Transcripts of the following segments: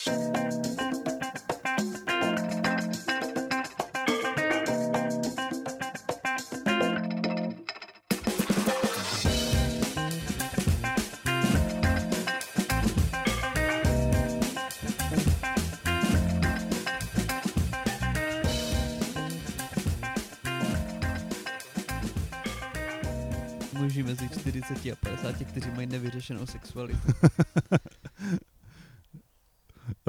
Muži mezi 40 a 50, kteří mají nevyřešenou sexualitu.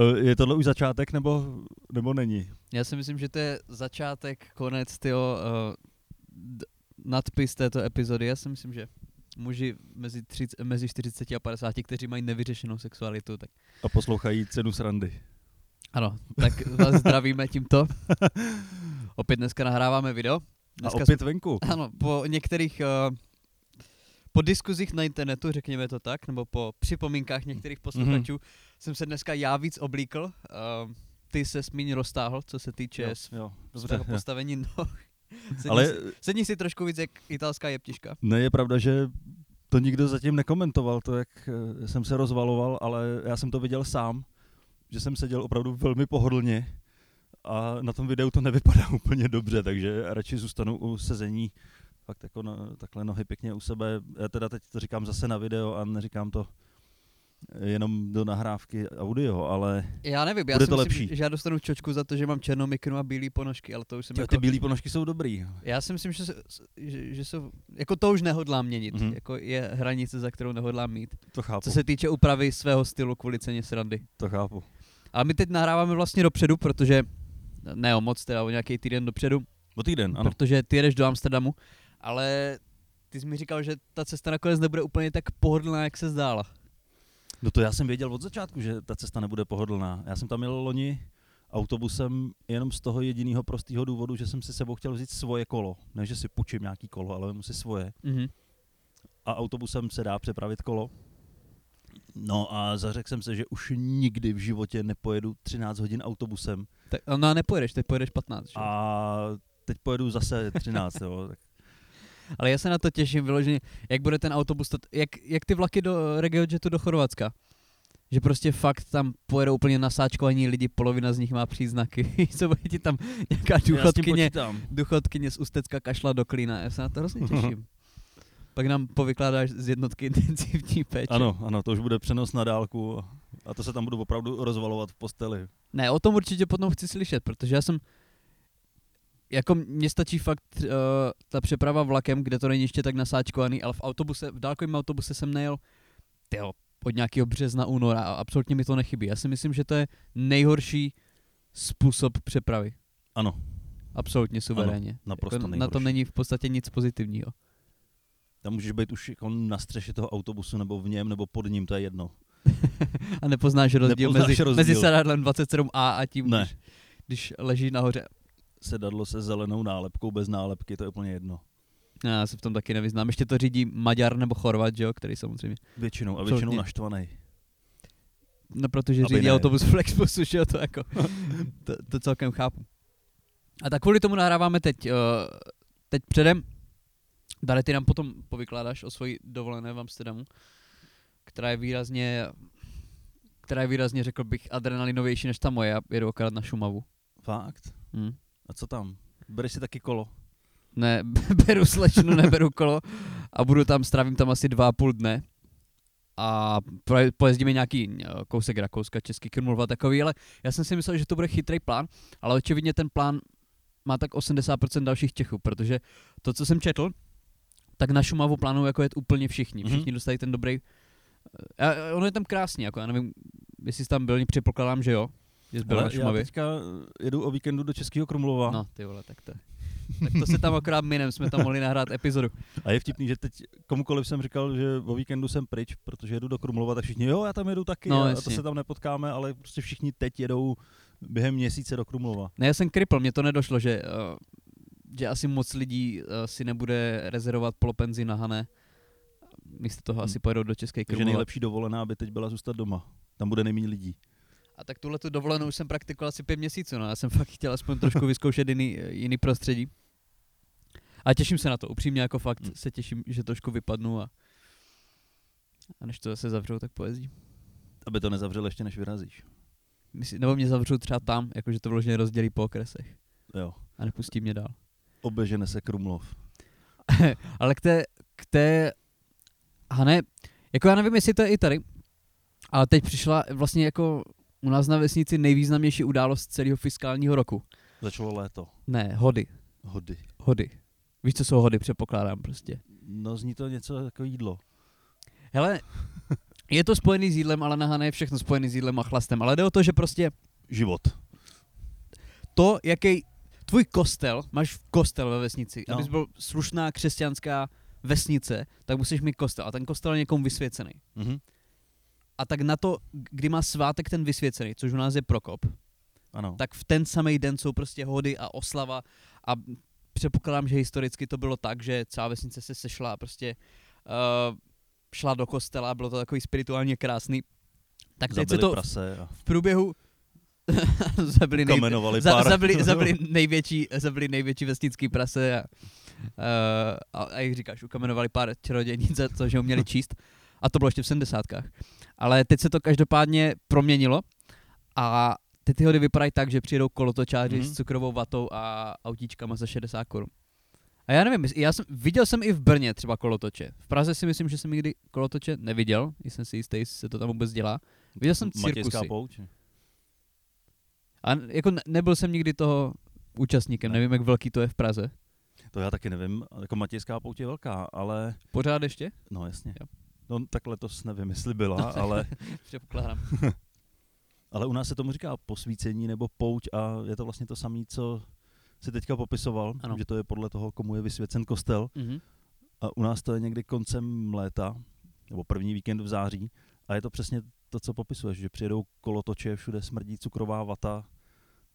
Eh, Je tohle už začátek, nebo, nebo není? Já si myslím, že to je začátek, konec, tyjo, uh, nadpis této epizody. Já si myslím, že muži mezi, 30, mezi 40 a 50, kteří mají nevyřešenou sexualitu, tak A poslouchají cenu srandy. ano, tak vás zdravíme tímto. Opět dneska nahráváme video. A Dneska opět venku. Ano, po některých, uh, po diskuzích na internetu, řekněme to tak, nebo po připomínkách některých posluchačů, mm-hmm. Jsem se dneska já víc oblíkl. Uh, ty se míň roztáhl, co se týče Jo, jo, jo, dobře. svého postavení noh. Sedni, Ale si, sedni si trošku víc jak italská jeptiška. ne, je pravda, že to nikdo zatím nekomentoval, to jak eh, jsem se rozvaloval, ale já jsem to viděl sám, že jsem seděl opravdu velmi pohodlně a na tom videu to nevypadá úplně dobře, takže radši zůstanu u sezení fakt jako no, takhle nohy pěkně u sebe. Já teda teď to říkám zase na video a neříkám to jenom do nahrávky audio, ale Já nevím, já Bude si to myslím, lepší. že já dostanu čočku za to, že mám černou mikinu a bílé ponožky, ale to už jsem ty, jako... ty bílé ponožky jsou dobrý. Já si myslím, že, že, že jsou, jako to už nehodlám měnit, Mhm. mm-hmm. jako je hranice, za kterou nehodlám mít. To chápu, Co se týče úpravy svého stylu kvůli ceně srandy. to chápu. A my teď nahráváme vlastně dopředu, protože, ne o moc, teda o nějaký týden dopředu, O týden, ano. protože ty jedeš do Amsterdamu, ale ty jsi mi říkal, že ta cesta nakonec nebude úplně tak pohodlná, jak se zdála. No to já jsem věděl od začátku, že ta cesta nebude pohodlná. Já jsem tam jel loni autobusem jenom z toho jediného prostého důvodu, že jsem si sebou chtěl vzít svoje kolo. Ne, že si půjčím nějaký kolo, ale vemu si svoje. Mhm. A autobusem se dá přepravit kolo. No a zařekl jsem se, že už nikdy v životě nepojedu 13 hodin autobusem. Tak, no a nepojedeš, teď pojedeš 15. Že? A teď pojedu zase 13, jo. Tak Ale já se na to těším vyloženě, jak bude ten autobus, to, jak, jak ty vlaky do RegioJetu do Chorvatska. Že prostě fakt tam pojedou úplně nasáčkovaní lidi, polovina z nich má příznaky. Co bude ti tam nějaká důchodkyně, počítám. důchodkyně z Ústecka kašla do klína. Já se na to hrozně těším. Pak nám povykládáš z jednotky intenzivní péče. Ano, ano, to už bude přenos na dálku a- a to se tam budu opravdu rozvalovat v posteli. Ne, o tom určitě potom chci slyšet, protože já jsem, jako mně stačí fakt uh, ta přeprava vlakem, kde to není ještě tak nasáčkovaný, ale v autobuse, v dálkovém autobuse jsem nejel, tyjo, od nějakého března, února a absolutně mi to nechybí. Já si myslím, že to je nejhorší způsob přepravy. Ano, Absolutně suverénně. naprosto jako na nejhorší. tom není v podstatě nic pozitivního. Tam můžeš být už jako na střeše toho autobusu, nebo v něm, nebo pod ním, to je jedno. a nepoznáš rozdíl, Nepoznáš mezi, rozdíl. mezi sedadlem 27A a tím, Ne. když, když leží nahoře. Sedadlo se zelenou nálepkou, bez nálepky, to je úplně jedno. Já se v tom taky nevyznám. Ještě to řídí Maďar nebo Chorvat, že jo, který samozřejmě. Většinou, a většinou naštvaný. No protože Aby řídí ne. autobus Flexbusu, že jo, to jako, to, to celkem chápu. A tak kvůli tomu nahráváme teď, uh, teď předem. Dali ty nám potom povykládáš o svoji dovolené v Amsterdamu, která je výrazně, která je výrazně, řekl bych, adrenalinovější než ta moje. Já jedu akorát na Šumavu. Fakt? Hm. A co tam? Bereš si taky kolo? Ne, beru slečnu, neberu kolo a budu tam, strávím tam asi dva a půl dne a pojezdíme nějaký eh, kousek Rakouska, Český Krumlov a takový, ale já jsem si myslel, že to bude chytrý plán, ale očividně ten plán má tak 80% dalších Čechů, protože to, co jsem četl, tak na Šumavu plánují jako jet úplně všichni. Mhm. Všichni dostají ten dobrý... A a ono je tam krásný, jako já nevím, jestli jsi tam byl, předpokládám, že jo, jsi byl Ale na já teďka jedu o víkendu do Českého Krumlova No, ty vole, tak to tak to se tam akorát minem, jsme tam mohli nahrát epizodu. a je vtipný, že teď komukoliv jsem říkal, že o víkendu jsem pryč, protože jedu do Krumlova, tak všichni, jo, já tam jedu taky No, a, to se tam nepotkáme, ale prostě všichni teď jedou během měsíce do Krumlova. Ne, já jsem kripl, mně to nedošlo, že, uh, že asi moc lidí uh, si nebude rezervovat polopenzi na Hané. Místo toho Hmm. asi pojedou do České Takže Krumlova. nejlepší dovolená by teď byla zůstat doma. Tam bude nejméně lidí. A tak tuhle tu dovolenou už jsem praktikoval asi pět měsíců, no. Já jsem fakt chtěl aspoň trošku vyzkoušet jiný, jiný prostředí. A těším se na to, upřímně jako fakt Hmm. se těším, že trošku vypadnu a, a než to zase zavřou, tak pojezdím. Aby to nezavřel ještě, než vyrazíš. Myslí, nebo mě zavřou třeba tam, jakože to vložně rozdělí po okresech Jo. a nepustí mě dál. Oběžene se Krumlov. Ale k té, k té, Hane, jako já nevím, jestli to je i tady, ale teď přišla vlastně jako u nás na vesnici nejvýznamnější událost celého fiskálního roku. Začalo léto. Ne, hody. Hody. Hody. Víš, co jsou hody, předpokládám prostě. No zní to něco jako jídlo. Hele, je to spojený s jídlem, ale na je všechno spojený s jídlem a chlastem. Ale jde o to, že prostě Život. to, jaký tvůj kostel, máš kostel ve vesnici, No. abys byl slušná křesťanská vesnice, tak musíš mít kostel. A ten kostel je někomu vysvěcený. Mhm. A tak na to, kdy má svátek ten vysvěcený, což u nás je Prokop, Ano. tak v ten samý den jsou prostě hody a oslava a předpokládám, že historicky to bylo tak, že celá vesnice se sešla a prostě uh, šla do kostela, bylo to takový spirituálně krásný. Tak teď se to prase a v průběhu zabili, nej, za, zabili, zabili, největší, zabili největší vesnický prase a, uh, a, a jak říkáš, ukamenovali pár čarodějnic za to, že uměli číst. A to bylo ještě v 70. Ale teď se to každopádně proměnilo a ty ty hody vypadají tak, že přijedou kolotočáři Mhm. s cukrovou vatou a autíčkama za 60 korun. A já nevím, já jsem, viděl jsem i v Brně třeba kolotoče. V Praze si myslím, že jsem nikdy kolotoče neviděl, jsem si jistý, jestli se to tam vůbec dělá. Viděl jsem cirkusy. A jako ne, nebyl jsem nikdy toho účastníkem, Ne. nevím, jak velký to je v Praze. To já taky nevím. Jako Matějská pouť je velká, ale Pořád ještě? no jasně. Jo. No tak letos nevím, jestli byla, ale, Předpokládám. ale u nás se tomu říká posvícení nebo pouť a je to vlastně to samé, co si teďka popisoval, Ano. že to je podle toho, komu je vysvěcen kostel. Mhm. A u nás to je někdy koncem léta, nebo první víkend v září. A je to přesně to, co popisuješ, že přijedou kolotoče, všude smrdí cukrová vata,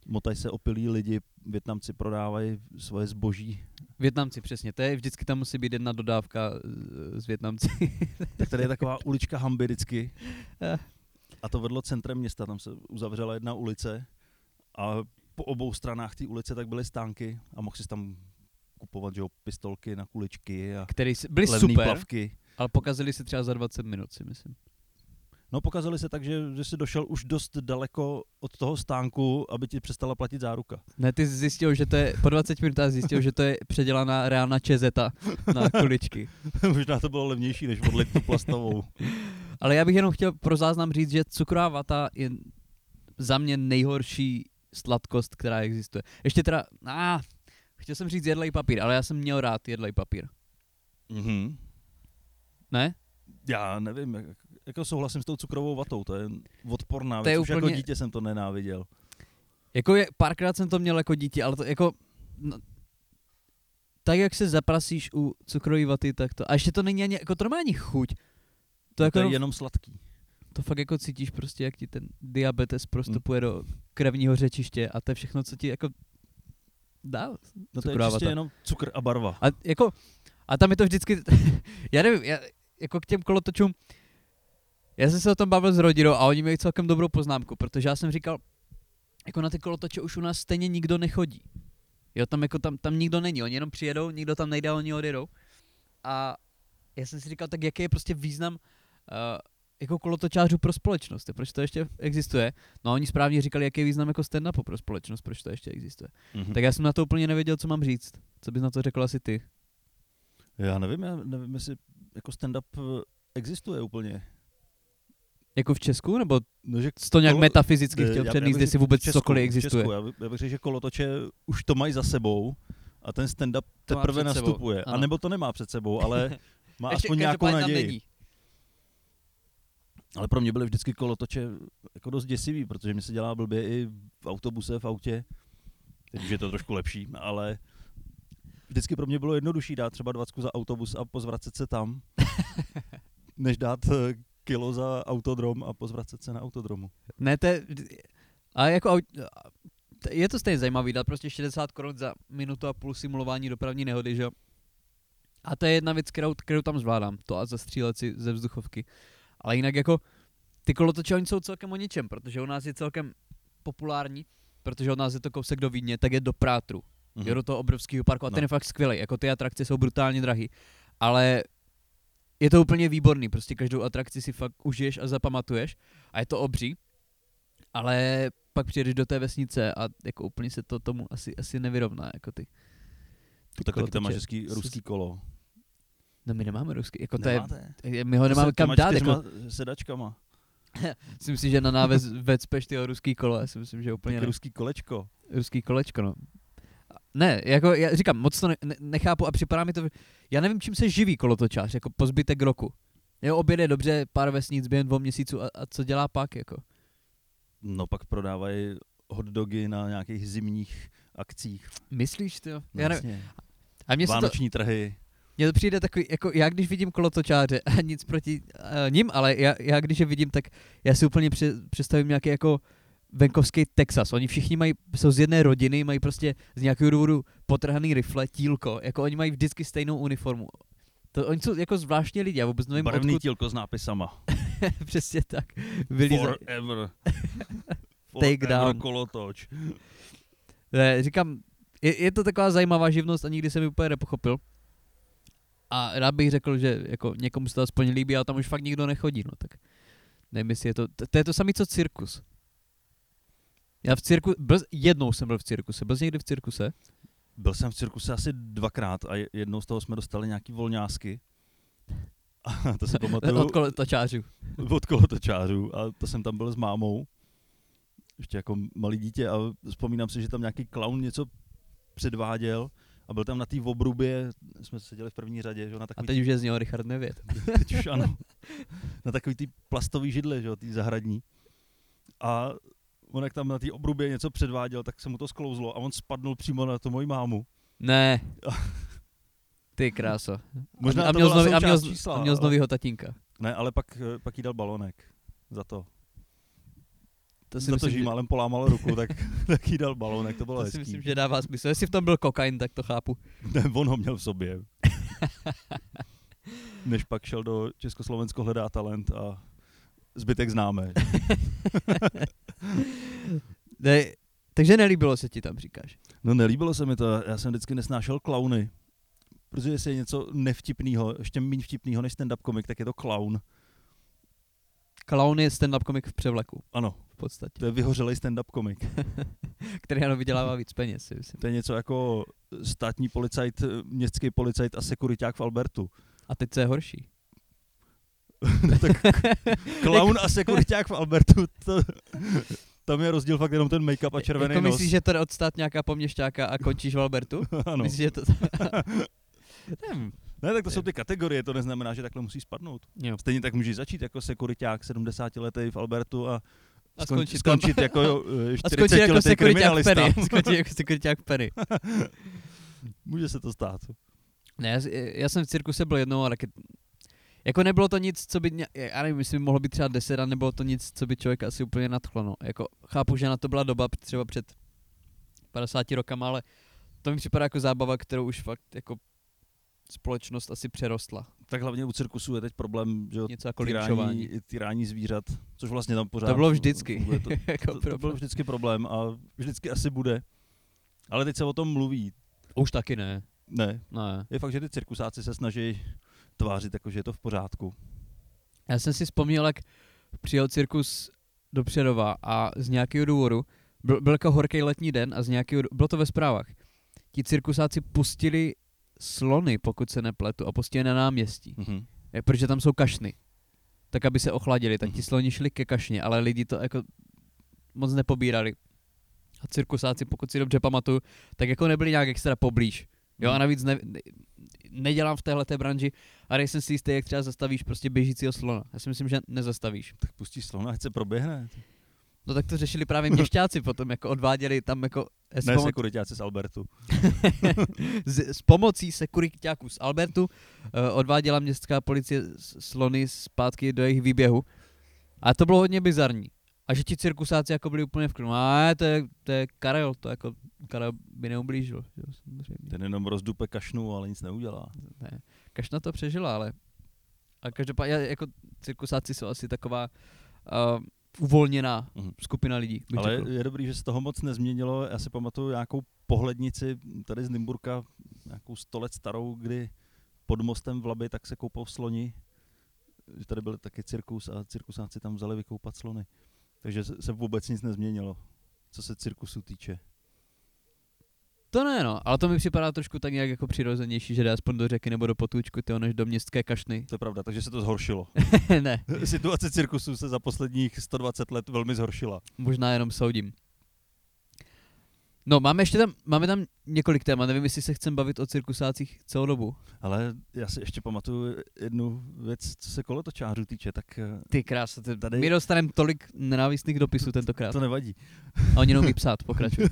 motají se opilí lidi, Větnamci prodávají svoje zboží. Větnamci, přesně. To je, vždycky tam musí být jedna dodávka z, z Větnamci. Tak tady je taková ulička Hamby vždycky. Eh. A to vedlo centrem města, tam se uzavřela jedna ulice a po obou stranách té ulice tak byly stánky a mohl si tam kupovat že jo, pistolky na kuličky a Který byly levný super, plavky. ale pokazili se třeba za 20 minut, si myslím. No pokazali se tak, že, že jsi došel už dost daleko od toho stánku, aby ti přestala platit záruka. Ne, ty jsi zjistil, že to je, po 20 minutách zjistil, že to je předělaná reálná čezeta na kuličky. Možná to bylo levnější, než odlit tu plastovou. Ale já bych jenom chtěl pro záznam říct, že cukrová vata je za mě nejhorší sladkost, která existuje. Ještě teda, ah, chtěl jsem říct jedlej papír, ale já jsem měl rád jedlej papír. Mhm. Ne? Já nevím, jak, jako souhlasím s tou cukrovou vatou, to je odporná To je věc. Už jako úplně- dítě jsem to nenáviděl. Jako je, párkrát jsem to měl jako dítě, ale to jako, no, tak jak se zaprasíš u cukrové vaty, tak to, a ještě to není ani, jako to nemá ani chuť. To, To, jako, to je jenom- sladký. to fakt jako cítíš prostě, jak ti ten diabetes prostupuje do krevního řečiště a to je všechno, co ti jako dá. No to je čistě vata. jenom cukr a barva. A jako, a tam je to vždycky, já nevím, já, jako k těm kolotočům, já jsem se o tom bavil s rodinou a oni měli celkem dobrou poznámku, protože já jsem říkal, jako na ty kolotoče už u nás stejně nikdo nechodí. Jo, tam jako tam, tam nikdo není, oni jenom přijedou, nikdo tam nejde, a oni odjedou. A já jsem si říkal, tak jaký je prostě význam uh, jako kolotočářů pro společnost, proč to ještě existuje. No a oni správně říkali, jaký je význam jako stand-upu pro společnost, proč to ještě existuje. Mhm. Tak já jsem na to úplně nevěděl, co mám říct. Co bys na to řekl asi ty? Já nevím, já nevím, jestli jako stand-up eh, existuje úplně. Jako v Česku? Nebo No, že jsi to nějak Kolo- metafyzicky chtěl přednést, jestli vůbec Česku, cokoliv v existuje? Česku, já, bych, já bych řekl, že kolotoče už to mají za sebou a ten stand-up teprve sebou, nastupuje. ano. A nebo to nemá před sebou, ale má Ještě aspoň nějakou naději. Ale pro mě byly vždycky kolotoče jako dost děsivý, protože mi se dělá blbě i v autobuse, v autě. Teď už je to trošku lepší, ale vždycky pro mě bylo jednodušší dát třeba 20 za autobus a pozvracet se tam, než dát eh, kilo za autodrom a pozvracet se na autodromu. Ne, to je, a jako je to stejně zajímavý, dát prostě 60 korun za minutu a půl simulování dopravní nehody, že jo? A to je jedna věc, kterou, kterou tam zvládám, to a zastřílet si ze vzduchovky. Ale jinak jako ty kolotoče, oni jsou celkem o ničem, protože u nás je celkem populární, protože od nás je to kousek do Vídně, tak je do Prátru. Mhm. jo, do toho obrovského parku a ten No. je fakt skvělý, jako ty atrakce jsou brutálně drahý, ale je to úplně výborný, prostě každou atrakci si fakt užiješ a zapamatuješ a je to obří Ale pak přijedeš do té vesnice a jako úplně se to tomu asi, asi nevyrovná, jako ty. ty Tak taky tam máš hezký ruský kolo. No my nemáme ruský, jako to je, my ho nemáme S kam dát, jako, sedačkama. si myslím, že na náves vecpeš tyho ruský kolo, já si myslím, že úplně Tak ne. ruský kolečko. ruský kolečko, no. Ne, jako já říkám, moc to ne, ne, nechápu a připadá mi to, já nevím, čím se živí kolotočář, jako po zbytek roku. Jo, objede dobře pár vesnic během dvou měsíců a, a co dělá pak, jako. No pak prodávají hot dogy na nějakých zimních akcích. Myslíš, ty? No, Já nevím. A mně se to, Vánoční trhy. mně to přijde takový, jako já když vidím kolotočáře, a nic proti uh, ním, ale já, já když je vidím, tak já si úplně pře, představím nějaký jako venkovský Texas. Oni všichni mají, jsou z jedné rodiny, mají prostě z nějakého důvodu potrhaný rifle, tílko, jako oni mají vždycky stejnou uniformu. To, oni jsou jako zvláštní lidi, já vůbec nevím, Barevný odkud, tílko s nápisama. přesně tak, vylíza, Forever. Take Forever down. kolotoč. Ne, říkám, je, je to taková zajímavá živnost a nikdy jsem ji úplně nepochopil. A rád bych řekl, že jako někomu se to aspoň líbí, ale tam už fakt nikdo nechodí, no tak nevím, jestli je to, to, to je to samé, co cirkus. Já v cirku, byl, jednou jsem byl v cirkuse, byl jsi někdy v cirkuse? Byl jsem v cirkuse asi dvakrát a je- jednou z toho jsme dostali nějaký volňásky. A to si pamatuju Od kolotočářů. od kolotočářů a to jsem tam byl s mámou. Ještě jako malý dítě a vzpomínám si, že tam nějaký klaun něco předváděl a byl tam na té obrubě, jsme seděli v první řadě, že na A takový teď už je z něho Richard Nevět. teď už ano, na takový ty plastový židle, že ty zahradní. A on jak tam na té obrubě něco předváděl, tak se mu to sklouzlo a on spadnul přímo na to moji mámu. Ne. Ty kráso. Možná a, to měl, byla z nový, a měl, čísla, a měl z novýho tatínka. Ne, ale pak, eh, pak jí dal balonek za to. To si za to, myslím, že jí málem polámal ruku, tak, tak jí dal balonek, to bylo to hezký. si myslím, že dává smysl. Jestli v tom byl kokain, tak to chápu. Ne, on ho měl v sobě. Než pak šel do Československo hledá talent a zbytek známe. Ne, takže nelíbilo se ti tam, říkáš. No nelíbilo se mi to, já jsem vždycky nesnášel klauny. Protože jestli je něco nevtipného, ještě méně vtipného než stand-up komik, tak je to clown. Clown je stand-up komik v převleku, Ano, v podstatě. to je vyhořelej stand-up komik. Který ano vydělává víc peněz, si myslím. To je něco jako státní policajt, městský policajt a sekuriták v Albertu. A teď co je horší? Clown a sekuriták v Albertu, to, tam je rozdíl fakt jenom ten make-up a červený jako nos. myslíš, že to jde odstát nějaká poměšťáka a končíš v Albertu? ano. Myslíš, že to... Nevím. Ne, tak to jsou ty kategorie, to neznamená, že takhle musí spadnout. Jo. Stejně tak můžeš začít jako sekuriták 70 letý v Albertu a, A skon- skončit tam. skončit jako eh, A skončit 40 jako kriminalista. Skončit jako sekuriták Penny. Může se to stát. Ne, já, já jsem v cirkuse byl jednou, ale jako nebylo to nic, co by, já nevím, jestli by mohlo být třeba 10 a nebylo to nic, co by člověk asi úplně nadchlo, no. Jako, chápu, že na to byla doba třeba před 50 rokama, ale to mi připadá jako zábava, kterou už fakt jako společnost asi přerostla. Tak hlavně u cirkusu je teď problém, že jo, Něco jako týrání, týrání zvířat, což vlastně tam pořád To bylo vždycky. funguje. To, jako to, to byl vždycky problém a vždycky asi bude. Ale teď se o tom mluví. Už taky ne. Ne, ne. je fakt, že ty cirkusáci se snaží tvářit jako, že je to v pořádku. Já jsem si vzpomněl, jak přijel cirkus do Přerova a z nějakého důvodu, byl, byl jako horký letní den a z nějakého, bylo to ve zprávách, ti cirkusáci pustili slony, pokud se nepletu, a pustili na náměstí, Mhm. Je, protože tam jsou kašny. Tak aby se ochladili, tak ti Mhm. sloni šli ke kašně, ale lidi to jako moc nepobírali. A cirkusáci, pokud si dobře pamatuju, tak jako nebyli nějak extra poblíž. Jo, a Mhm. navíc ne, nedělám v téhleté branži, a nejsem si jistý, jak třeba zastavíš prostě běžícího slona. Já si myslím, že nezastavíš. Tak pustíš slona, ať se proběhne. No tak to řešili právě měšťáci potom, jako odváděli tam jako s, Ne pomo- sekuritáci z Albertu. s, s pomocí sekuritáků z Albertu uh, odváděla městská policie slony zpátky do jejich výběhu. A to bylo hodně bizarní. A že ti cirkusáci jako byli úplně v klidu. A to je, to je Karel, to jako Karel by neublížil. že samozřejmě. Ten jenom rozdupe kašnu, ale nic neudělá. Ne. Kašna to přežila, ale a každopádně jako cirkusáci jsou asi taková uh, uvolněná Mhm. skupina lidí, Ale řekl. je dobrý, že se toho moc nezměnilo. Já si pamatuju nějakou pohlednici tady z Nymburka, nějakou sto let starou, kdy pod mostem v Labi tak se koupou sloni. Že tady byl taky cirkus a cirkusáci tam vzali vykoupat slony. Takže se vůbec nic nezměnilo, co se cirkusu týče. To ne, no, ale to mi připadá trošku tak nějak jako přirozenější, že jde aspoň do řeky nebo do potůčku, tyho, než do městské kašny. To je pravda, takže se to zhoršilo. ne, Situace cirkusu se za posledních 120 let velmi zhoršila. možná jenom soudím. No, máme ještě tam, máme tam několik témat, nevím, jestli se chcem bavit o cirkusácích celou dobu. Ale já si ještě pamatuju jednu věc, co se kolotočářů týče, tak eh, Ty krása, ty, Tady- my dostaneme tolik nenávistných dopisů tentokrát. to nevadí. A oni neumí psát, pokračuj.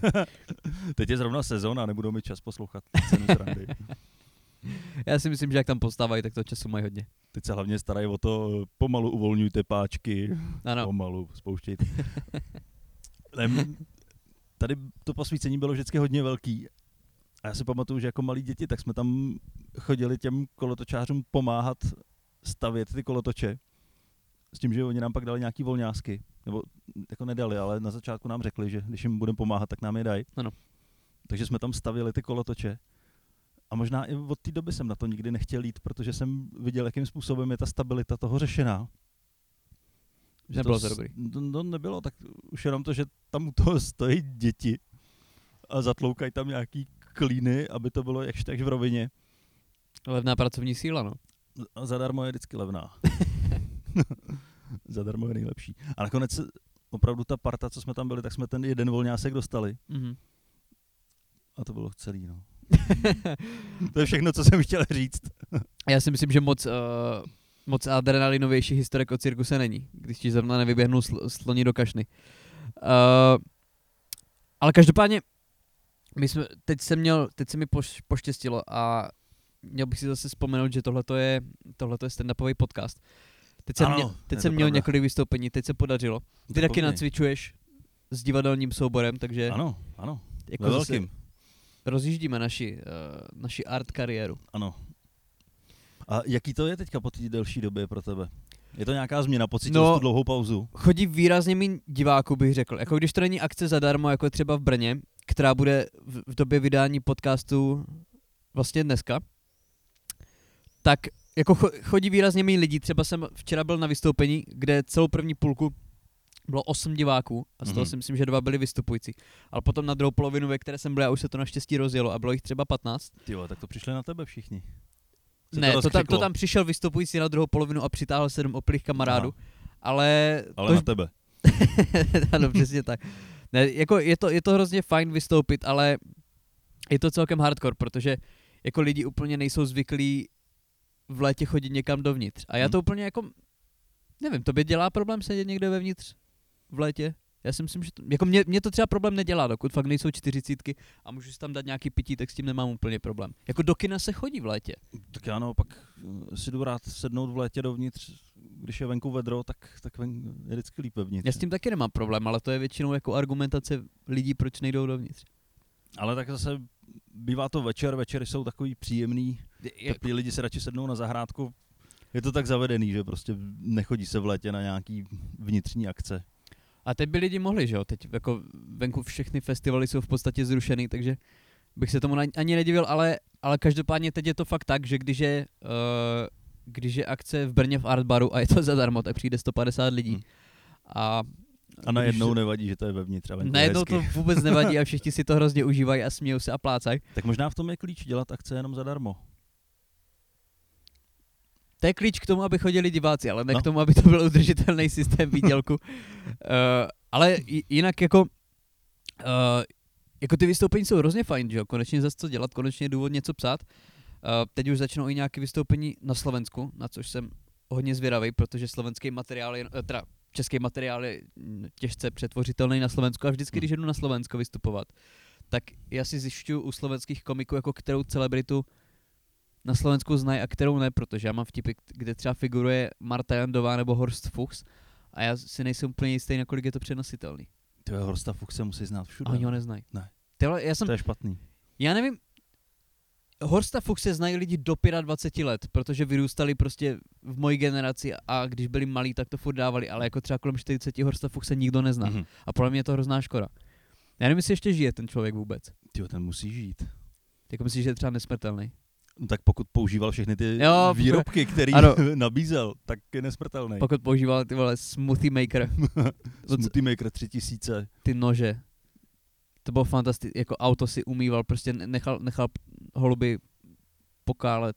Teď je zrovna sezóna, nebudou mít čas poslouchat cenu srandy. Já si myslím, že jak tam postávají, tak to času mají hodně. Teď se hlavně starají o to, pomalu uvolňujte páčky, Ano, pomalu spouštějte. tady to posvícení bylo vždycky hodně velký. A já si pamatuju, že jako malí děti, tak jsme tam chodili těm kolotočářům pomáhat stavět ty kolotoče. S tím, že oni nám pak dali nějaký volňásky. Nebo jako nedali, ale na začátku nám řekli, že když jim budeme pomáhat, tak nám je dají. Ano. Takže jsme tam stavili ty kolotoče. A možná i od té doby jsem na to nikdy nechtěl jít, protože jsem viděl, jakým způsobem je ta stabilita toho řešená. Že Nebylo s- to dobrý. No, no nebylo, tak už jenom to, že tam u toho stojí děti a zatloukají tam nějaký klíny, aby to bylo jakž takž v rovině. levná pracovní síla, no. A zadarmo je vždycky levná. zadarmo je nejlepší. A nakonec opravdu ta parta, co jsme tam byli, tak jsme ten jeden volňásek dostali. Mhm. A to bylo celý, no. to je všechno, co jsem chtěl říct. Já si myslím, že moc, uh, moc adrenalinovější historek o cirkuse není, když ti zrovna nevyběhnou sl- sloni do kašny. Uh, ale každopádně, my jsme, teď jsem měl, teď se mi poš, poštěstilo a měl bych si zase vzpomenout, že tohle je, tohleto je stand-upový podcast. Teď jsem, Ano, měl, je teď jsem měl pravda. několik vystoupení, teď se podařilo. Ty Tak taky nacvičuješ s divadelním souborem, takže Ano, ano, jako ve velkým. rozjíždíme naši, uh, naši art kariéru. Ano. A jaký to je teďka po té delší době pro tebe? Je to nějaká změna? Pocítil No, tu dlouhou pauzu? chodí výrazně méně diváků, bych řekl. Jako když to není akce zadarmo, jako třeba v Brně, která bude v, v době vydání podcastu vlastně dneska, tak jako cho, chodí výrazně méně lidí. Třeba jsem včera byl na vystoupení, kde celou první půlku bylo 8 diváků a z toho Mhm. si myslím, že dva byli vystupující. Ale potom na druhou polovinu, ve které jsem byl, já už se to naštěstí rozjelo a bylo jich třeba 15. Ty jo, tak to přišli na tebe všichni. Se ne, to, tam, to tam přišel vystupující na druhou polovinu a přitáhl sedm oplých kamarádů. Aha, Ale, ale to, na tebe. ano, přesně tak. Ne, jako je to, je to hrozně fajn vystoupit, ale je to celkem hardcore, protože jako lidi úplně nejsou zvyklí v létě chodit někam dovnitř. A já Hmm. to úplně jako, nevím, tobě dělá problém sedět někde vevnitř v létě? Já si myslím, že to, jako mě, mě to třeba problém nedělá, dokud fakt nejsou čtyřicítky a můžu si tam dát nějaký pití, tak s tím nemám úplně problém. Jako do kina se chodí v létě. Tak já naopak eh, si jdu rád sednout v létě dovnitř, když je venku vedro, tak, tak ven, je vždycky líp vevnitř. Já s tím taky nemám problém, ale to je většinou jako argumentace lidí, proč nejdou dovnitř. Ale tak zase bývá to večer, večery jsou takový příjemný, Je, teplý lidi se radši sednou na zahrádku. Je to tak zavedený, že prostě nechodí se v létě na nějaký vnitřní akce. A teď by lidi mohli, že jo? Teď jako venku všechny festivaly jsou v podstatě zrušený, takže bych se tomu ani nedivil, ale, ale každopádně teď je to fakt tak, že když je, uh, když je akce v Brně v Artbaru a je to zadarmo, tak přijde 150 lidí. Hmm. A, A najednou když, nevadí, že to je vevnitř. A venku je najednou to vůbec nevadí a všichni si to hrozně užívají a smějou se a plácají. Tak možná v tom je klíč dělat akce jenom zadarmo. To je klíč k tomu, aby chodili diváci, ale ne No. k tomu, aby to byl udržitelný systém výdělku. uh, ale jinak jako, uh, jako ty vystoupení jsou hrozně fajn, že jo? Konečně zase co dělat, konečně je důvod něco psát. Uh, teď už začnou i nějaké vystoupení na Slovensku, na což jsem hodně zvědavý, protože slovenský materiál, je, teda český materiál je mm, těžce přetvořitelný na Slovensku a vždycky, Hmm. když jdu na Slovensko vystupovat, tak já si zjišťuju u slovenských komiků, jako kterou celebritu na Slovensku znají a kterou ne, protože já mám vtipy, kde třeba figuruje Marta Jandová nebo Horst Fuchs a já si nejsem úplně jistý, nakolik je to přenositelný. Ty jo, Horsta Fuchse musí znát všude. A oni ho neznají. Ne. Tyhle, já jsem, To je špatný. já nevím, Horsta Fuchse znají lidi do 25 let, protože vyrůstali prostě v mojí generaci a když byli malí, tak to furt dávali, ale jako třeba kolem 40 Horsta Fuchse nikdo nezná. Mhm. A podle mě je to hrozná škoda. Já nevím, jestli ještě žije ten člověk vůbec. Ty jo, ten musí žít. Jako myslíš, že je třeba nesmrtelný? No, tak pokud používal všechny ty Jo, výrobky, které nabízel, tak je nesmrtelný. Pokud používal ty vole smoothie maker, Smoothie Maker 3000. ty nože. To bylo fantastické, jako auto si umýval, prostě nechal, nechal holuby pokálet,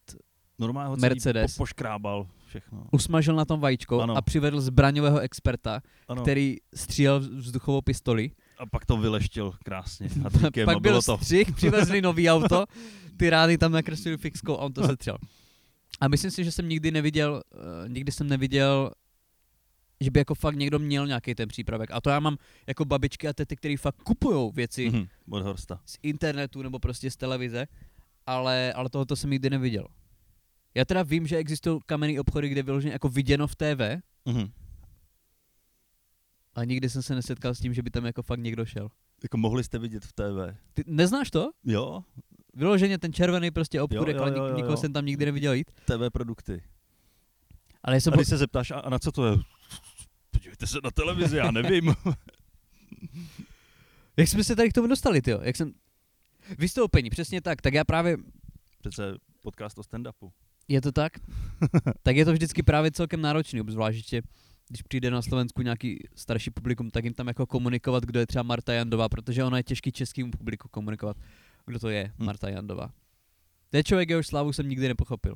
Normálně ho Mercedes. Po, poškrábal všechno. usmažil na tom vajíčko Ano. a přivedl zbraňového experta, Ano. který střílel vzduchovou pistoli. A pak to vyleštil krásně. A Pak a byl bylo to. střih, přivezli nový auto, ty rány tam nakreslili fixkou a on to setřel. A myslím si, že jsem nikdy neviděl, uh, nikdy jsem neviděl, že by jako fakt někdo měl nějaký ten přípravek. A to já mám jako babičky a tety, který fakt kupujou věci Mhm, od Horsta. z internetu nebo prostě z televize, ale, ale tohoto jsem nikdy neviděl. Já teda vím, že existují kamenný obchody, kde je vyloženě jako viděno v TV, Mhm. Ale nikdy jsem se nesetkal s tím, že by tam jako fakt někdo šel. Jako mohli jste vidět v TV. Ty neznáš to? Jo, Vyloženě ten červený prostě obchůdek, jo, ale jo, nik- jo, nikoho jo. jsem tam nikdy neviděl jít. TV produkty. Ale já jsem A když se zeptáš, a, a na co to je? Podívejte se na televizi, já nevím. Jak jsme se tady k tomu dostali, ty Jak jsem... Vystoupení, přesně tak. Tak já právě... Přece podcast o stand-upu. Je to tak? tak je to vždycky právě celkem náročný, obzvlášť ještě, když přijde na Slovensku nějaký starší publikum, tak jim tam jako komunikovat, kdo je třeba Marta Jandová, protože ona je těžký českým publiku komunikovat, kdo to je Hm. Marta Jandová. To je člověk, jehož slávu jsem nikdy nepochopil.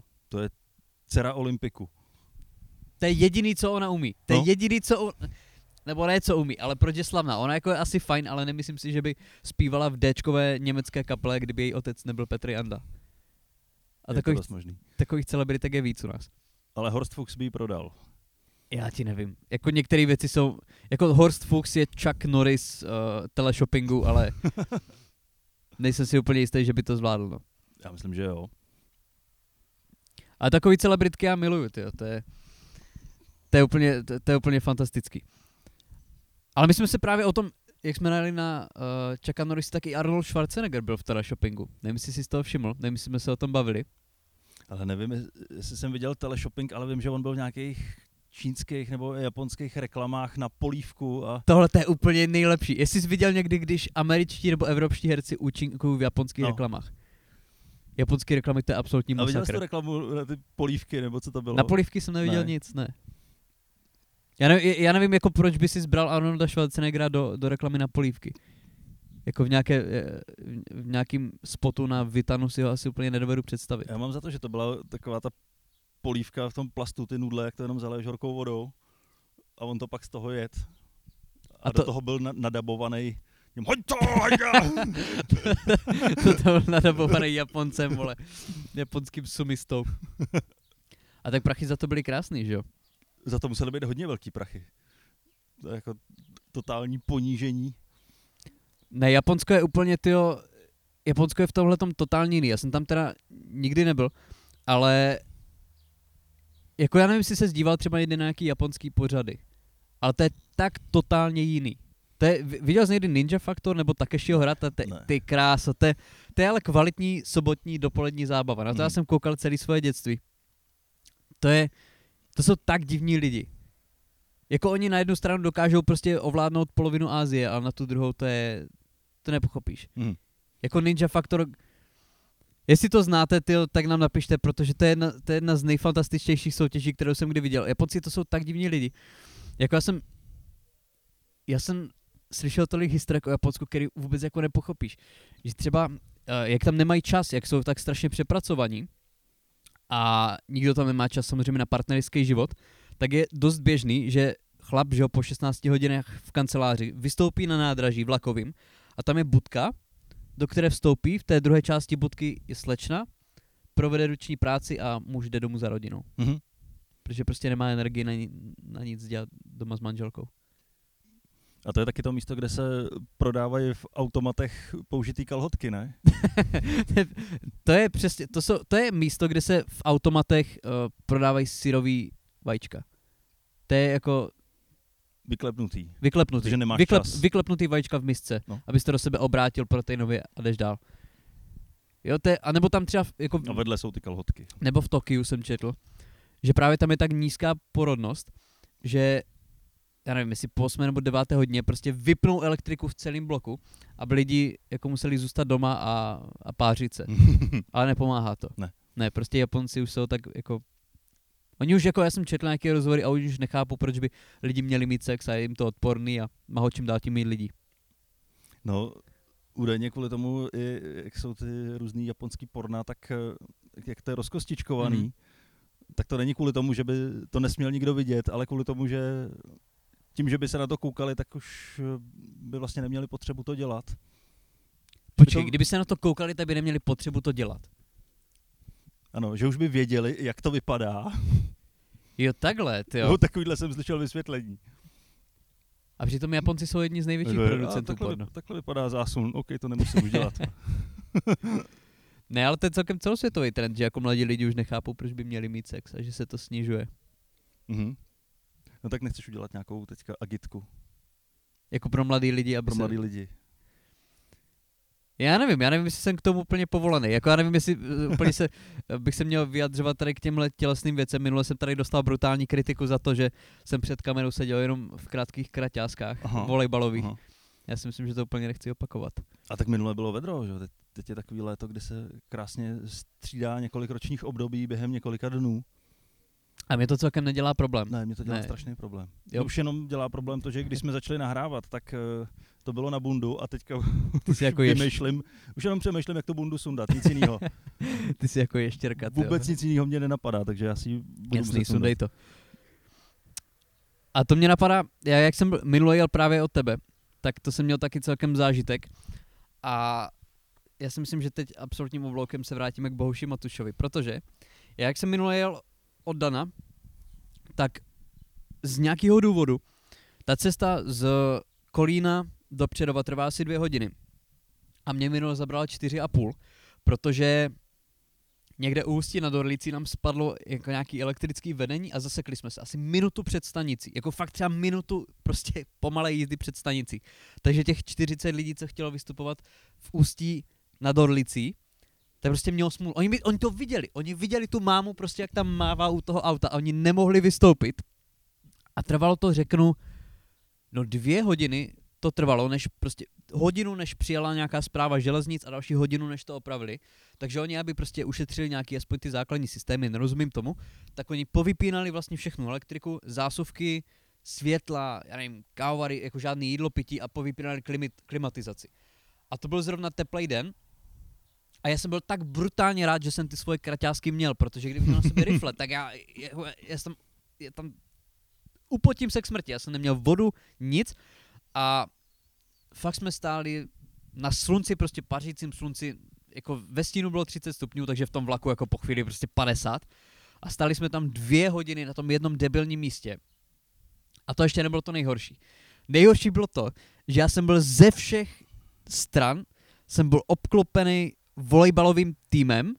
Dcera Olympiku. To je jediný, co ona umí. To je No. jediný, co on... Nebo ne, co umí, ale proč je slavná. Ona jako je asi fajn, ale nemyslím si, že by zpívala v Dčkové německé kaple, kdyby její otec nebyl Petr Janda. A je takových, to dost možný. takových celebritek je víc u nás. Ale Horst Fuchs by ji prodal. Já ti nevím. Jako některé věci jsou... Jako Horst Fuchs je Chuck Norris uh, teleshoppingu, ale nejsem si úplně jistý, že by to zvládl. No. Já myslím, že jo. A takový celebritky já miluju, tyjo. To je, to je úplně, to, to je úplně fantastický. Ale my jsme se právě o tom, jak jsme najeli na uh, Chucka Norris, tak i Arnold Schwarzenegger byl v teleshoppingu. Nevím, jestli jsi z toho všiml, nevím, jestli jsme se o tom bavili. Ale nevím, jestli jsem viděl teleshopping, ale vím, že on byl v nějakých čínských nebo japonských reklamách na polívku a Tohle to je úplně nejlepší. Jestli jsi viděl někdy, když američtí nebo evropští herci účinkují v japonských No. reklamách. Japonské reklamy to je absolutní A viděl jsi masakr. tu reklamu na ty polívky, nebo co to bylo? Na polivky jsem neviděl Ne. nic, ne. Já nevím, já nevím, jako proč by si zbral Arnolda Schwarzeneggera do, do reklamy na polívky. Jako v, nějaké, eh, v nějakým spotu na Vitanu si ho asi úplně nedovedu představit. Já mám za to, že to byla taková ta polívka v tom plastu, ty nudle, jak to jenom zaleješ horkou vodou a on to pak z toho jet. A, A to- do toho byl na, nadabovaný Hoď to, hajda! to to byl nadabovaný Japoncem, vole. Japonským sumistou. A tak prachy za to byly krásný, že jo? Za to musely být hodně velký prachy. To je jako totální ponížení. Ne, Japonsko je úplně, tyjo, Japonsko je v tomhle totálně jiný. Já jsem tam teda nikdy nebyl, ale jako já nevím, jestli se zdíval třeba někdy na nějaký japonský pořady, ale to je tak totálně jiný. To je, vi- viděl jsi někdy Ninja Factor nebo Takeshiho Hrata? Te, Ne. ty krása, to je, to je ale kvalitní sobotní dopolední zábava. Na to já Mhm. jsem koukal celý svoje dětství. To je, to jsou tak divní lidi. Jako oni na jednu stranu dokážou prostě ovládnout polovinu Asie, ale na tu druhou to je, to nepochopíš. Mhm. Jako Ninja Factor, jestli to znáte, tyjo, tak nám napište, protože to je, jedna, to je jedna z nejfantastičtějších soutěží, kterou jsem kdy viděl. Japonci to jsou tak divní lidi. Jako já jsem, já jsem slyšel tolik historek o Japonsku, který vůbec jako nepochopíš. Že třeba, eh, jak tam nemají čas, jak jsou tak strašně přepracovaní a nikdo tam nemá čas samozřejmě na partnerský život, tak je dost běžný, že chlap, že ho po 16 hodinách v kanceláři vystoupí na nádraží vlakovým a tam je budka, do které vstoupí, v té druhé části budky je slečna, provede ruční práci a muž jde domů za rodinou. Mhm. Protože prostě nemá energii na, ni- na nic dělat doma s manželkou. A to je taky to místo, kde se prodávají v automatech použitý kalhotky, ne? to je přesně, to, jsou, to je místo, kde se v automatech uh, prodávají syrový vajíčka. To je jako Vyklepnutý. vyklepnutý. Protože nemáš Vyklep, čas. Vyklepnutý vajíčka v misce, No. abyste do sebe obrátil proteinově a jdeš dál. Jo, to je, a nebo tam třeba, jako, A vedle jsou ty kalhotky. nebo v Tokiu jsem četl, že právě tam je tak nízká porodnost, že já nevím, jestli po 8 nebo 9 hodině prostě vypnou elektriku v celém bloku, aby lidi jako museli zůstat doma a, a pářit se. Ale nepomáhá to. Ne. Ne, prostě Japonci už jsou tak jako... Oni už jako, já jsem četl nějaké rozhovory a oni už nechápu, proč by lidi měli mít sex a je jim to odporný a má ho čím dál tím mít lidí. No, údajně kvůli tomu, i, jak jsou ty různý japonský porna, tak eh, jak to je rozkostičkovaný, Mhm. tak to není kvůli tomu, že by to nesměl nikdo vidět, ale kvůli tomu, že tím, že by se na to koukali, tak už eh, by vlastně neměli potřebu to dělat. Počkej, to- kdyby se na to koukali, tak by neměli potřebu to dělat. Ano, že už by věděli, jak to vypadá. Jo, takhle, ty Jo. No, takovýhle jsem slyšel vysvětlení. A přitom Japonci jsou jedni z největších a producentů takhle, porna. takhle vypadá zásun, OK, to nemusím už dělat. Ne, ale to je celkem celosvětový trend, že jako mladí lidi už nechápou, proč by měli mít sex a že se to snižuje. mhm. No tak nechceš udělat nějakou teďka agitku Jako pro mladý lidi, aby pro se... mladý lidi. Já nevím, já nevím, jestli jsem k tomu úplně povolaný. Jako já nevím, jestli eh, úplně se, eh, bych se měl vyjadřovat tady k těmhle tělesným věcem. Minule jsem tady dostal brutální kritiku za to, že jsem před kamerou seděl jenom v krátkých kraťáskách, Aha, volejbalových. Aha. Já si myslím, že to úplně nechci opakovat. A tak minule bylo vedro, že? Teď, teď je takový léto, kdy se krásně střídá několik ročních období během několika dnů. A mě to celkem nedělá problém. Ne, mě to dělá Ne. strašný problém. Jo. Už jenom dělá problém to, že když jsme začali nahrávat, tak uh, to bylo na bundu a teďka Ty už jsi jako, ješ, už jenom přemýšlím, jak tu bundu sundat, nic jiného. ty jsi jako ještěrka. ty jo. Vůbec nic jiného mě nenapadá, takže já si ji budu Jasný, sundej to. A to mě napadá, já jak jsem minule jel právě od tebe, tak to jsem měl taky celkem zážitek. A já si myslím, že teď absolutním obloukem se vrátíme k Bohuši Matušovi, protože já jak jsem minule jel od Dana, tak z nějakého důvodu ta cesta z Kolína do Předova trvá asi dvě hodiny. A mě minule zabrala čtyři a půl, protože někde u Ústí nad Orlicí nám spadlo jako nějaký elektrický vedení a zasekli jsme se asi minutu před stanicí. Jako fakt třeba minutu prostě pomalé jízdy před stanicí. Takže těch 40 lidí, co chtělo vystupovat v Ústí nad Orlicí, tak prostě mělo smůlu. Oni, by- oni to viděli, oni viděli tu mámu prostě, jak tam mává u toho auta a oni nemohli vystoupit. A trvalo to, řeknu, no dvě hodiny to trvalo, než prostě hodinu, než přijela nějaká zpráva železnic a další hodinu, než to opravili. Takže oni, aby prostě ušetřili nějaký aspoň ty základní systémy, nerozumím tomu, tak oni povypínali vlastně všechnu elektriku, zásuvky, světla, já nevím, kávary, jako žádný jídlo, pití a povypínali klimit, klimatizaci. A to byl zrovna teplý den a já jsem byl tak brutálně rád, že jsem ty svoje kraťásky měl, protože kdybych měl na sobě rifle, tak já, já, já jsem já tam upotím se k smrti. Já jsem neměl vodu, nic a fakt jsme stáli na slunci, prostě pařícím slunci, jako ve stínu bylo 30 stupňů, takže v tom vlaku jako po chvíli prostě 50. A stáli jsme tam dvě hodiny na tom jednom debilním místě. A to ještě nebylo to nejhorší. Nejhorší bylo to, že já jsem byl ze všech stran, jsem byl obklopený volejbalovým týmem,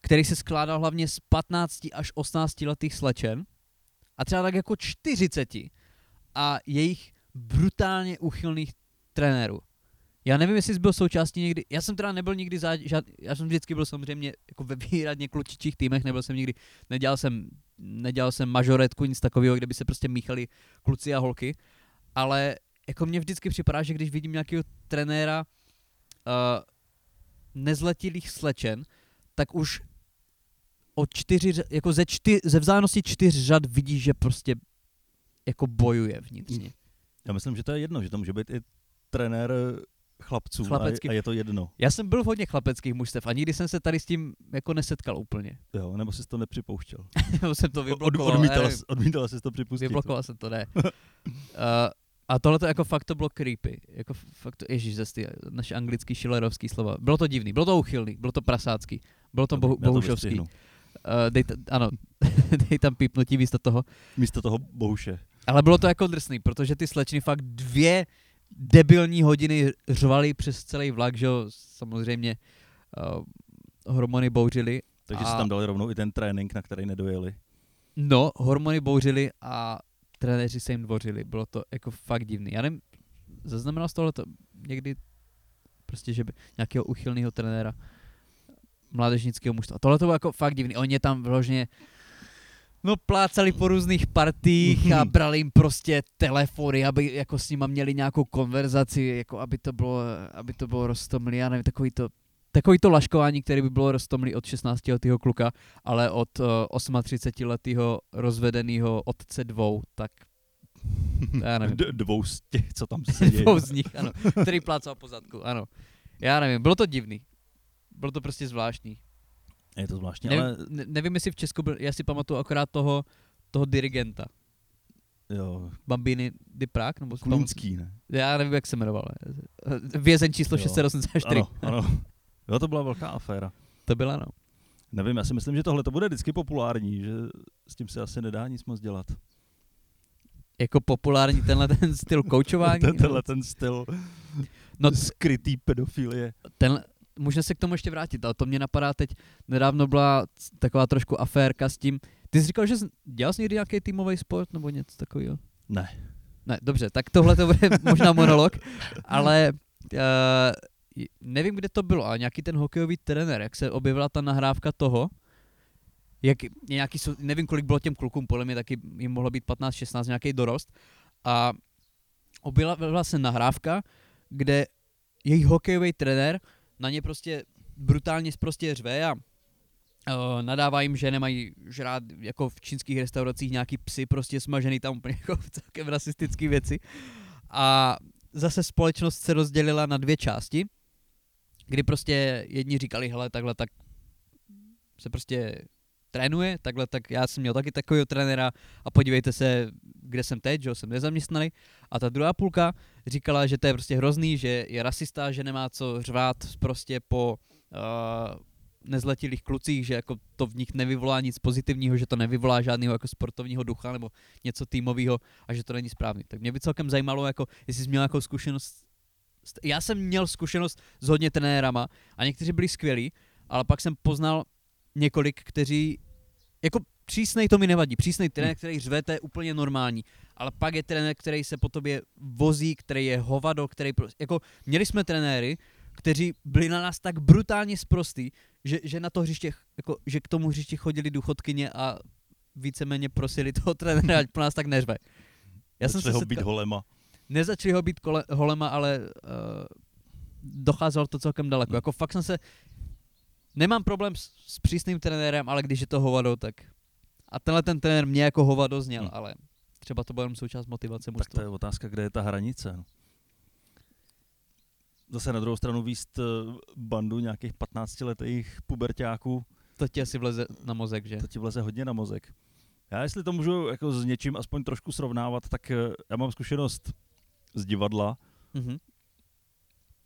který se skládal hlavně z 15 až 18 letých slečen a třeba tak jako 40 a jejich brutálně uchylných trenérů. Já nevím, jestli jsi byl součástí někdy, já jsem teda nebyl nikdy za, žád, já jsem vždycky byl samozřejmě jako ve výhradně klučičích týmech, nebyl jsem nikdy, nedělal jsem, nedělal jsem mažoretku, nic takového, kde by se prostě míchali kluci a holky, ale jako mně vždycky připadá, že když vidím nějakého trenéra uh, nezletilých slečen, tak už o čtyři, jako ze, čty, ze vzdálenosti čtyř řad vidí, že prostě jako bojuje vnitřně. Já myslím, že to je jedno, že to může být i trenér chlapců Chlapecký. a, a je to jedno. Já jsem byl v hodně chlapeckých mužstev a nikdy jsem se tady s tím jako nesetkal úplně. Jo, nebo jsi to nepřipouštěl. Nebo jsem to Od, vyblokoval. já odmítal, nevím, jsi- odmítal jsi to připustit. Vyblokoval jsem to, ne. uh, a tohle to jako fakt to bylo creepy. Jako fakt to, ježíš, zase ty naše anglický šilerovský slova. Bylo to divný, bylo to uchylný, bylo to prasácký, bylo to bohu, bohušovský. Uh, dej, ta, ano, dej tam pípnutí místo toho. Místo toho bohuše. Ale bylo to jako drsný, protože ty slečny fakt dvě debilní hodiny řvaly přes celý vlak, že jo, samozřejmě uh, hormony bouřily. Takže A- si tam dali rovnou i ten trénink, na který nedojeli. No, hormony bouřily a trenéři se jim dvořili. Bylo to jako fakt divný. Já nevím, zaznamenal z tohleto někdy prostě, že by nějakého uchylného trenéra mládežnického mužstva. Tohle to bylo jako fakt divný. Oni je tam vložně no plácali po různých partích a brali jim prostě telefony, aby jako s nima měli nějakou konverzaci, jako aby to bylo, aby to bylo roztomilý, já nevím, takový to takový to laškování, které by bylo rostomlý od 16 letého kluka, ale od uh, 38 letého rozvedeného otce dvou, tak já nevím. D- dvou z těch, co tam se děje. dvou z nich, ano. Který plácal po zadku, ano. Já nevím, bylo to divný. Bylo to prostě zvláštní. Je to zvláštní, Ne, ale ne, nevím, jestli v Česku byl, já si pamatuju akorát toho, toho dirigenta. jo, Bambini di Prague, nebo tom, Klínský, ne? já nevím, jak se jmenoval. Vězeň číslo Jo. 684. Ano, ano. Jo, to byla velká aféra. To byla, no. Nevím, já si myslím, že tohle to bude vždycky populární, že s tím se asi nedá nic moc dělat. Jako populární tenhle ten styl koučování. Ten, nebo- tenhle ten styl No skrytý pedofilie. ten, můžeme se k tomu ještě vrátit, ale to mě napadá teď, nedávno byla taková trošku aférka s tím, ty jsi říkal, že jsi, dělal jsi někdy nějaký týmový sport nebo něco takového? Ne. Ne, dobře, tak tohle to bude možná monolog, ale uh, nevím, kde to bylo, ale nějaký ten hokejový trenér, jak se objevila ta nahrávka toho, jak nějaký, nevím, kolik bylo těm klukům, podle mě taky jim mohlo být 15-16, nějaký dorost, a objevila se nahrávka, kde jejich hokejový trenér na ně prostě brutálně prostě řve a uh, nadává jim, že nemají žrát jako v čínských restauracích nějaký psy prostě smažený tam úplně jako celkem rasistický věci. A zase společnost se rozdělila na dvě části, kdy prostě jedni říkali, hele, takhle tak se prostě trénuje, takhle tak já jsem měl taky takového trenéra a podívejte se, kde jsem teď, že jsem nezaměstnaný. A ta druhá půlka říkala, že to je prostě hrozný, že je rasista, že nemá co řvát prostě po uh, nezletilých klucích, že jako to v nich nevyvolá nic pozitivního, že to nevyvolá žádného jako sportovního ducha nebo něco týmového a že to není správný. Tak mě by celkem zajímalo, jako, jestli jsi měl nějakou zkušenost. Já jsem měl zkušenost s hodně trenérama a někteří byli skvělí, ale pak jsem poznal několik, kteří jako přísnej to mi nevadí. Přísnej trenér, který řve, to je úplně normální. Ale pak je trenér, který se po tobě vozí, který je hovado, který prostě, jako měli jsme trenéry, kteří byli na nás tak brutálně sprostý, že, že na to hřiště, jako, že k tomu hřišti chodili důchodkyně a víceméně prosili toho trenéra, ať po nás tak neřve. Já jsem se ho setkal, být holema. Nezačali ho být kole, holema, ale uh, docházelo to celkem daleko. Jako fakt jsem se, nemám problém s, s přísným trenérem, ale když je to hovado, tak a tenhle ten trenér mě jako hovado zněl, Hmm. ale třeba to bude jenom součást motivace Tak to je otázka, kde je ta hranice. no. Zase na druhou stranu výst bandu nějakých 15-letých pubertáků, To ti asi vleze na mozek, že? to ti vleze hodně na mozek. Já jestli to můžu jako s něčím aspoň trošku srovnávat, tak eh, já mám zkušenost z divadla, Mhm.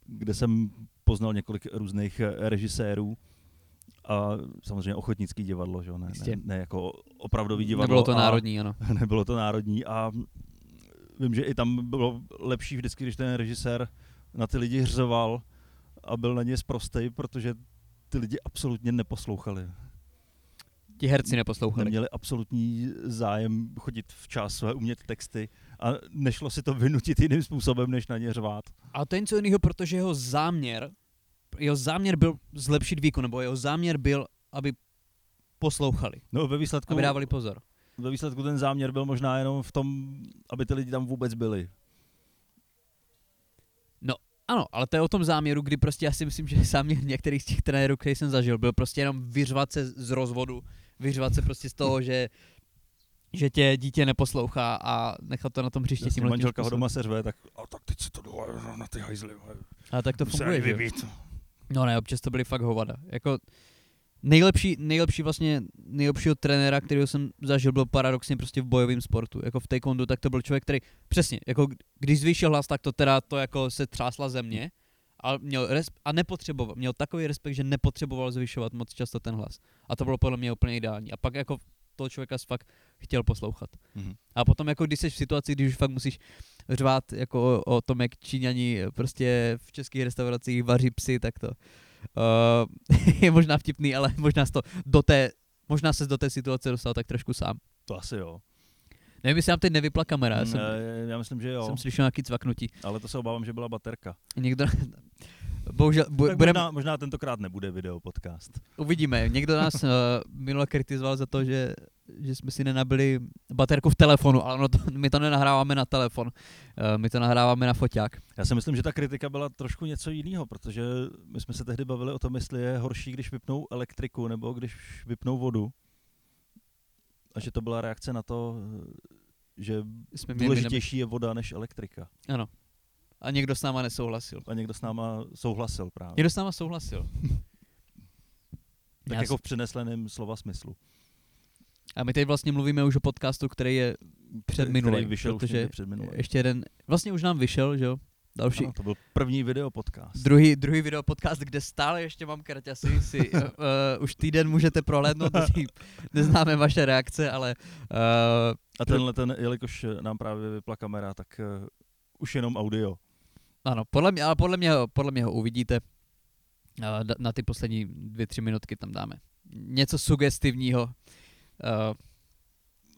kde jsem poznal několik různých eh, režisérů a samozřejmě ochotnický divadlo, že? jo, Ne, ne, Jistě. ne jako opravdový divadlo. Nebylo to národní, ano. nebylo to národní a vím, že i tam bylo lepší vždycky, když ten režisér na ty lidi hřoval a byl na ně zprostej, protože ty lidi absolutně neposlouchali. Ti herci neposlouchali. Neměli absolutní zájem chodit včas, umět texty a nešlo si to vynutit jiným způsobem, než na ně řvát. A to je něco jiného, protože jeho záměr, jeho záměr byl zlepšit výkon, nebo jeho záměr byl, aby poslouchali, No ve výsledku, aby dávali pozor. ve výsledku ten záměr byl možná jenom v tom, aby ty lidi tam vůbec byli. Ano, ale to je o tom záměru, kdy prostě já si myslím, že záměr některých z těch trenérů, který jsem zažil, byl prostě jenom vyřvat se z rozvodu, vyřvat se prostě z toho, že že tě dítě neposlouchá a nechat to na tom tímhle tím manželka ho doma seřve, tak a tak teď se to dole na ty hajzly. Ale tak to funguje, že? No ne, občas to byly fakt hovada. Jako nejlepší, nejlepší vlastně, nejlepšího trenéra, kterého jsem zažil, byl paradoxně prostě v bojovém sportu. Jako v taekwondu, tak to byl člověk, který, přesně, jako když zvýšil hlas, tak to teda to jako se třásla země. A, měl res- a nepotřeboval, měl takový respekt, že nepotřeboval zvyšovat moc často ten hlas. A to bylo podle mě úplně ideální. A pak jako toho člověka fakt chtěl poslouchat. Mhm. A potom jako když jsi v situaci, když už fakt musíš řvát jako o, o tom, jak Číňani prostě v českých restauracích vaří psy, tak to uh, je možná vtipný, ale možná to do té, možná se do té situace dostal tak trošku sám. To asi jo. Nevím, jestli nám teď nevypla kamera, já jsem, Ne, já myslím, že jo, jsem slyšel nějaký cvaknutí. ale to se obávám, že byla baterka. Někdo, bohužel, bu, tak budem, možná, možná tentokrát nebude video podcast. uvidíme. Někdo nás uh, minule kritizoval za to, že, že jsme si nenabili baterku v telefonu, ale no to, my to nenahráváme na telefon, uh, my to nahráváme na foťák. Já si myslím, že ta kritika byla trošku něco jiného, protože my jsme se tehdy bavili o tom, jestli je horší, když vypnou elektriku nebo když vypnou vodu. A že to byla reakce na to, že Jsme důležitější je voda než elektrika. Ano. A někdo s náma nesouhlasil. A někdo s náma souhlasil právě. Někdo s náma souhlasil. Tak Já jako v přenesleném slova smyslu. A my teď vlastně mluvíme už o podcastu, který je před Který minulým, vyšel už protože někdy před minulým. ještě jeden, vlastně už nám vyšel, že jo? Další, Ano, to byl první video podcast. Druhý, druhý video podcast, kde stále ještě mám kraťasy, si uh, už týden můžete prohlédnout, neznáme vaše reakce, ale uh, A tenhle ten, jelikož nám právě vypla kamera, tak uh, už jenom audio. Ano, podle mě, ale podle mě, podle mě ho uvidíte. Na ty poslední dvě, tři minutky tam dáme. Něco sugestivního uh,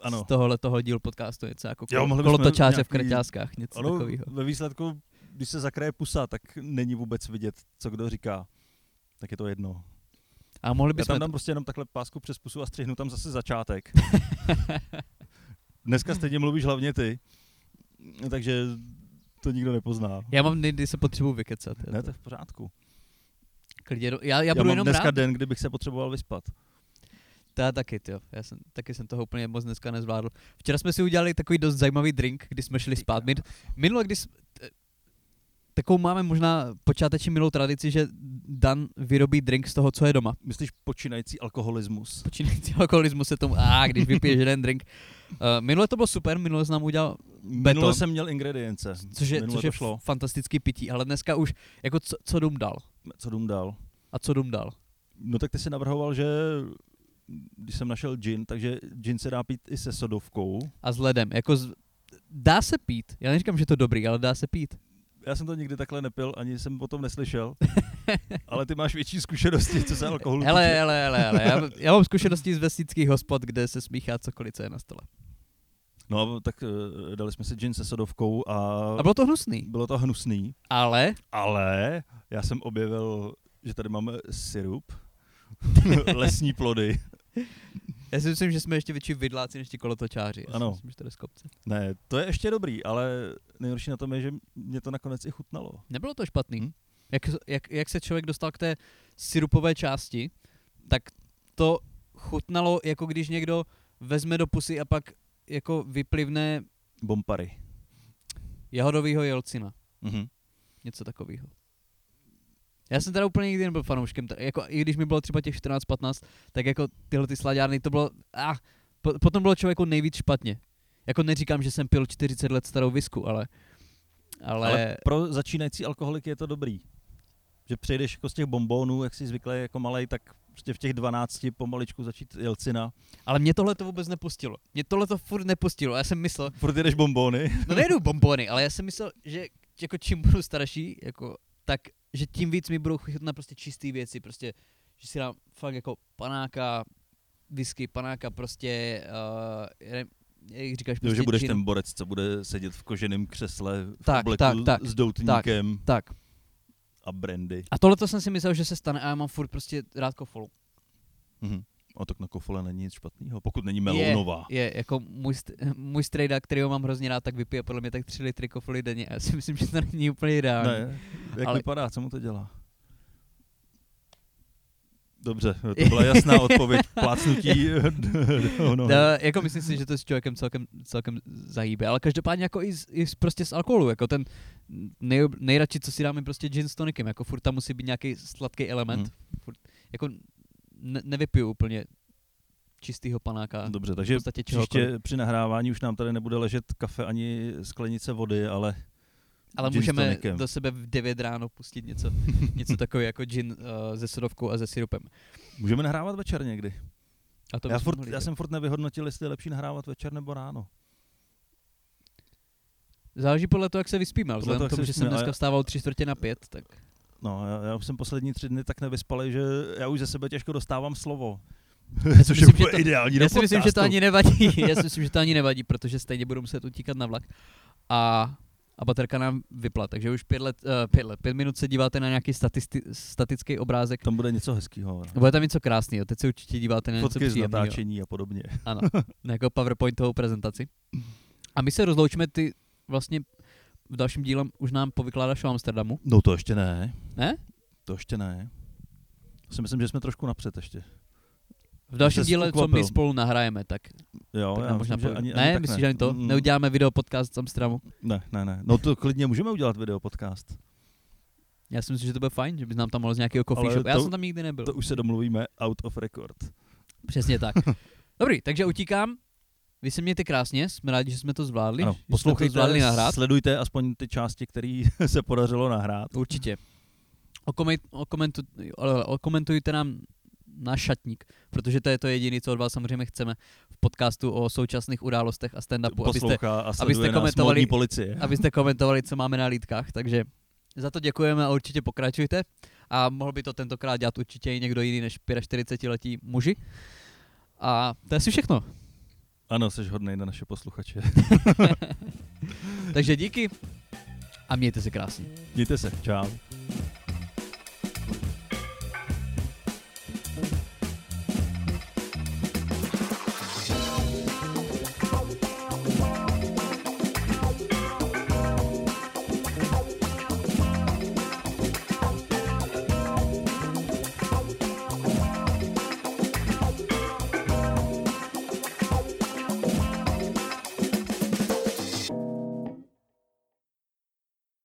Ano. z tohohle toho dílu podcastu, něco jako Jo, kolo, mohli bychom kolotočáře v nějaký- kraťáskách, něco Ano, takového. ve výsledku, když se zakraje pusa, tak není vůbec vidět, co kdo říká. Tak je to jedno. A mohli Já bychom... tam dám prostě jenom takhle pásku přes pusu a střihnu tam zase začátek. Dneska stejně mluvíš hlavně ty, takže to nikdo nepozná. Já mám dny, kdy se potřebuji vykecat. Ne, to- je v pořádku. Klidně, do- já, já, Já, budu mám jenom dneska rád. den, kdybych se potřeboval vyspat. To já taky, jo. Já jsem, taky jsem toho úplně moc dneska nezvládl. Včera jsme si udělali takový dost zajímavý drink, kdy jsme šli spát. Minule, když... Takovou máme možná počáteční milou tradici, že Dan vyrobí drink z toho, co je doma. Myslíš počínající alkoholismus? Počínající alkoholismus se tomu, a když vypiješ jeden drink. Uh, minule to bylo super, minule jsem nám udělal, Minule Beton. jsem měl ingredience. což je, Minule což je šlo. fantastický pití, ale dneska už, jako co, co dům dal? Co dům dal? A co dům dal? No tak ty si navrhoval, že když jsem našel gin, takže gin se dá pít i se sodovkou. A s ledem, jako z, dá se pít. Já neříkám, že je to dobrý, ale dá se pít. Já jsem to nikdy takhle nepil, ani jsem o tom neslyšel. Ale ty máš větší zkušenosti, co se alkoholu Hele, týče. hele, hele, hele. Já, já mám zkušenosti z vesnických hospod, kde se smíchá cokoliv, co je na stole. No tak eh, dali jsme si gin se sodovkou a, A bylo to hnusný. bylo to hnusný. Ale Ale já jsem objevil, že tady máme syrup, lesní plody. Já si myslím, že jsme ještě větší vidláci než ti kolotočáři. Já si Ano. Myslím, že to jde z kopce. Ne, to je ještě dobrý, ale nejhorší na tom je, že mě to nakonec i chutnalo. Nebylo to špatný. Hm? Jak, jak, jak se člověk dostal k té syrupové části, tak to chutnalo, jako když někdo vezme do pusy a pak jako vyplivne Bompary. jahodovýho jelcina. Mhm. Něco takového. Já jsem teda úplně nikdy nebyl fanouškem, t- jako, i když mi bylo třeba těch 14-15, tak jako tyhle ty sladárny, to bylo, ah, po, potom bylo člověku nejvíc špatně. Jako neříkám, že jsem pil 40 let starou visku, ale, ale, Ale pro začínající alkoholiky je to dobrý. Že přejdeš jako z těch bombónů, jak jsi zvyklý jako malej, tak prostě v těch 12 pomaličku začít jelcina. ale mě tohle to vůbec nepustilo. Mě tohle to furt nepustilo. Já jsem myslel, Furt jdeš bombóny. no nejedu bombony, ale já jsem myslel, že jako čím budu starší, jako, tak že tím víc mi budou chutnat prostě čisté věci, prostě, že si dám fakt jako panáka, whisky, panáka, prostě, uh, jak říkáš, prostě že budeš gin. ten borec, co bude sedět v koženém křesle v Tak, obleku tak, tak, s doutníkem Tak. a brandy. A tohle to jsem si myslel, že se stane a já mám furt prostě rád kofolu. Mhm. A tak na kofole není nic špatného, pokud není melounová. Je, je, jako můj, st- můj strejda, kterýho mám hrozně rád, tak vypije podle mě tak 3 litry kofoly denně. Já si myslím, že to není úplně ideální. Ne, jak Ale- vypadá, co mu to dělá? Dobře, to byla jasná odpověď. Plácnutí nohy. No, jako myslím si, že to s člověkem celkem, celkem zahýbe, ale každopádně jako i, z, i z, prostě z alkoholu, jako ten nej, nejradši, co si dáme prostě gin s tonikem, jako furt tam musí být nějaký sladký element, hmm. furt, jako ne, nevypiju úplně čistýho panáka, Dobře, takže příště při nahrávání už nám tady nebude ležet kafe ani sklenice vody, ale Ale můžeme do sebe v 9 ráno pustit něco, něco takového jako gin uh, se sodovkou a se syrupem. můžeme nahrávat večer někdy. A to já, furt, mohli já jsem furt nevyhodnotil, jestli je lepší nahrávat večer nebo ráno. Záleží podle toho, jak se vyspíme, vzhledem k tomu, že jsem dneska vstával tři čtvrtě na pět, tak No, já, já už jsem poslední tři dny tak nevyspalý, že já už ze sebe těžko dostávám slovo. Což je myslím, to- ideální Já si myslím, že to ani nevadí. Já si myslím, že to ani nevadí, protože stejně budu muset utíkat na vlak. A a baterka nám vypla, takže už pět, let, uh, pět, let, pět minut se díváte na nějaký statisti, statický obrázek. Tam bude něco hezkého. Bude tam něco krásného, teď se určitě díváte na Fotky něco z příjemného. natáčení a podobně. Ano, na jako PowerPointovou prezentaci. A my se rozloučíme, ty vlastně v dalším dílem už nám povykládáš o Amsterdamu. No to ještě ne. Ne? To ještě ne. Já si myslím, že jsme trošku napřed ještě. V dalším díle, co my spolu nahrajeme, tak, Jo, tak já možná myslím, že ani, Ne, ani tak myslíš, ne. že ani to? Mm, Neuděláme video podcast z Amsterdamu? Ne, ne, ne. No to klidně můžeme udělat video podcast. Já si myslím, že to bude fajn, že bys nám tam mohl z nějakého coffee Ale shop. Já jsem tam nikdy nebyl. To už se domluvíme out of record. Přesně tak. Dobrý, takže utíkám. Vy se mějte krásně, jsme rádi, že jsme to zvládli. Ano, jsme to zvládli poslouchejte, nahrát. sledujte aspoň ty části, které se podařilo nahrát. Určitě. Okoment, okomentu, okomentujte nám náš šatník, protože to je to jediné, co od vás samozřejmě chceme v podcastu o současných událostech a stand-upu, abyste, a abyste komentovali- policie. abyste komentovali, co máme na lítkách, takže za to děkujeme a určitě pokračujte. A mohl by to tentokrát dělat určitě i někdo jiný než 45-letí muži. A to je asi všechno. Ano, jsi hodnej na naše posluchače. Takže díky a mějte se krásně. Mějte se, čau.